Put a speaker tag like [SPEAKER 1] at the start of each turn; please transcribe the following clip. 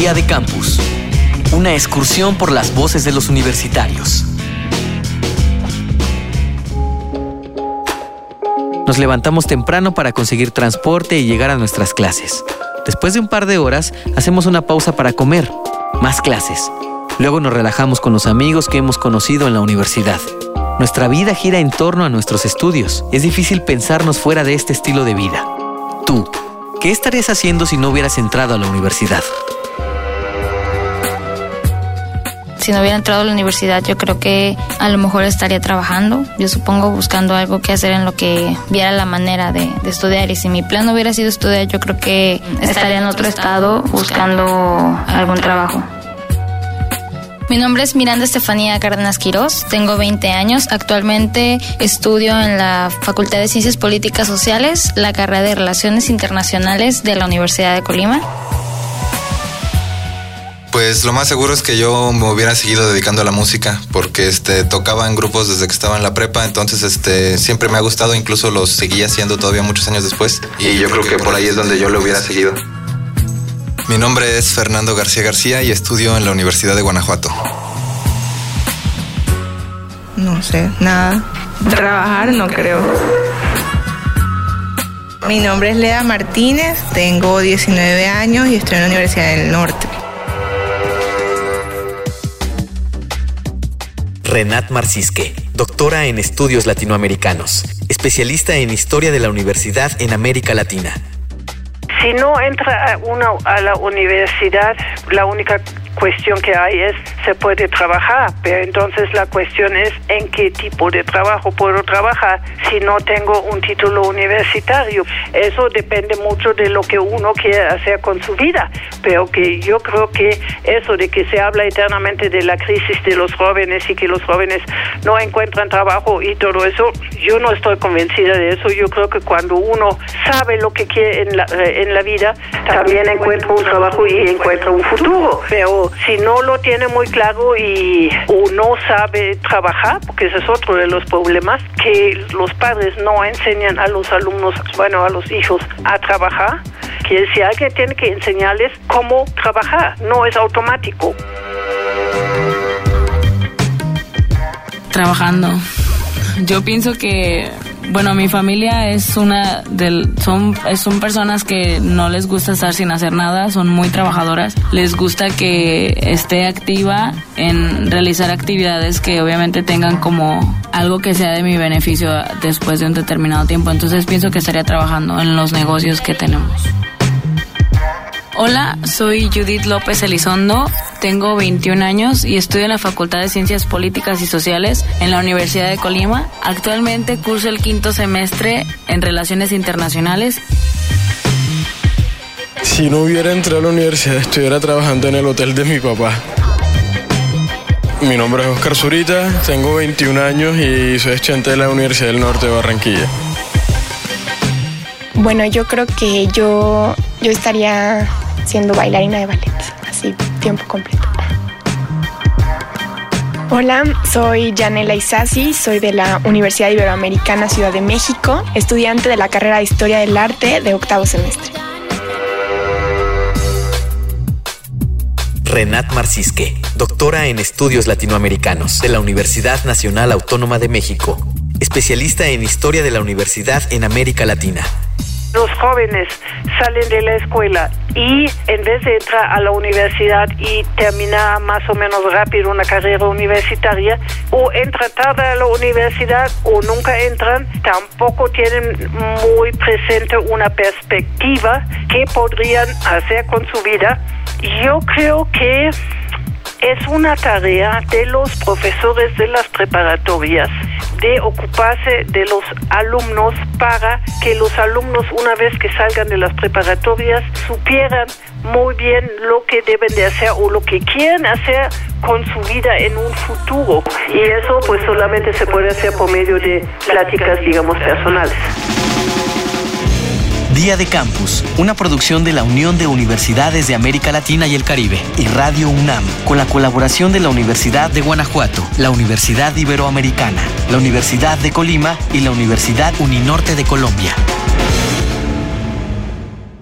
[SPEAKER 1] Día de Campus. Una excursión por las voces de los universitarios. Nos levantamos temprano para conseguir transporte y llegar a nuestras clases. Después de un par de horas, hacemos una pausa para comer. Más clases. Luego nos relajamos con los amigos que hemos conocido en la universidad. Nuestra vida gira en torno a nuestros estudios. Es difícil pensarnos fuera de este estilo de vida. Tú, ¿qué estarías haciendo si no hubieras entrado a la universidad?
[SPEAKER 2] Si no hubiera entrado a la universidad, yo creo que a lo mejor estaría trabajando. Yo supongo buscando algo que hacer en lo que viera la manera de, de estudiar. Y si mi plan no hubiera sido estudiar, yo creo que estaría en otro estado buscando algún trabajo. Mi nombre es Miranda Estefanía Cárdenas Quirós, tengo 20 años, actualmente estudio en la Facultad de Ciencias Políticas Sociales, la carrera de Relaciones Internacionales de la Universidad de Colima.
[SPEAKER 3] Pues lo más seguro es que yo me hubiera seguido dedicando a la música, porque este tocaba en grupos desde que estaba en la prepa, entonces este siempre me ha gustado, incluso lo seguía haciendo todavía muchos años después, y yo creo que por ahí es donde yo lo hubiera seguido. Mi nombre es Fernando García García y estudio en la Universidad de Guanajuato.
[SPEAKER 4] No sé, nada. Trabajar no creo. Mi nombre es Lea Martínez, tengo 19 años y estoy en la Universidad del Norte.
[SPEAKER 1] Renat Marcisque, doctora en estudios latinoamericanos, especialista en historia de la universidad en América Latina.
[SPEAKER 5] Si no entra a la universidad, la única cuestión que hay es se puede trabajar, pero entonces la cuestión es en qué tipo de trabajo puedo trabajar si no tengo un título universitario. Eso depende mucho de lo que uno quiere hacer con su vida, pero que yo creo que eso de que se habla eternamente de la crisis de los jóvenes y que los jóvenes no encuentran trabajo y todo eso, yo no estoy convencida de eso. Yo creo que cuando uno sabe lo que quiere en la, eh, en la vida, también encuentra un trabajo y encuentra un futuro. Si no lo tiene muy claro y o no sabe trabajar, porque ese es otro de los problemas, que los padres no enseñan a los alumnos, bueno, a los hijos a trabajar, que si alguien tiene que enseñarles cómo trabajar, no es automático.
[SPEAKER 6] Trabajando. Yo pienso que bueno, mi familia es una del son son personas que no les gusta estar sin hacer nada, son muy trabajadoras. Les gusta que esté activa en realizar actividades que obviamente tengan como algo que sea de mi beneficio después de un determinado tiempo. Entonces pienso que estaría trabajando en los negocios que tenemos. Hola, soy Judith López Elizondo, tengo 21 años y estudio en la Facultad de Ciencias Políticas y Sociales en la Universidad de Colima. Actualmente curso el quinto semestre en Relaciones Internacionales.
[SPEAKER 7] Si no hubiera entrado a la universidad, estuviera trabajando en el hotel de mi papá. Mi nombre es Oscar Zurita, tengo 21 años y soy estudiante de la Universidad del Norte de Barranquilla.
[SPEAKER 8] Bueno, yo creo que yo, yo estaría siendo bailarina de ballet, así tiempo completo. Hola, soy Janela Isasi, soy de la Universidad Iberoamericana Ciudad de México, estudiante de la carrera de Historia del Arte de octavo semestre.
[SPEAKER 1] Renat Marcisque, doctora en estudios latinoamericanos de la Universidad Nacional Autónoma de México, especialista en historia de la universidad en América Latina
[SPEAKER 5] los jóvenes salen de la escuela y en vez de entrar a la universidad y terminar más o menos rápido una carrera universitaria, o entran tarde a la universidad o nunca entran, tampoco tienen muy presente una perspectiva que podrían hacer con su vida. Yo creo que es una tarea de los profesores de las preparatorias de ocuparse de los alumnos para que los alumnos una vez que salgan de las preparatorias supieran muy bien lo que deben de hacer o lo que quieren hacer con su vida en un futuro. Y eso pues solamente se puede hacer por medio de pláticas, digamos, personales.
[SPEAKER 1] Día de Campus, una producción de la Unión de Universidades de América Latina y el Caribe y Radio UNAM, con la colaboración de la Universidad de Guanajuato, la Universidad Iberoamericana, la Universidad de Colima y la Universidad Uninorte de Colombia.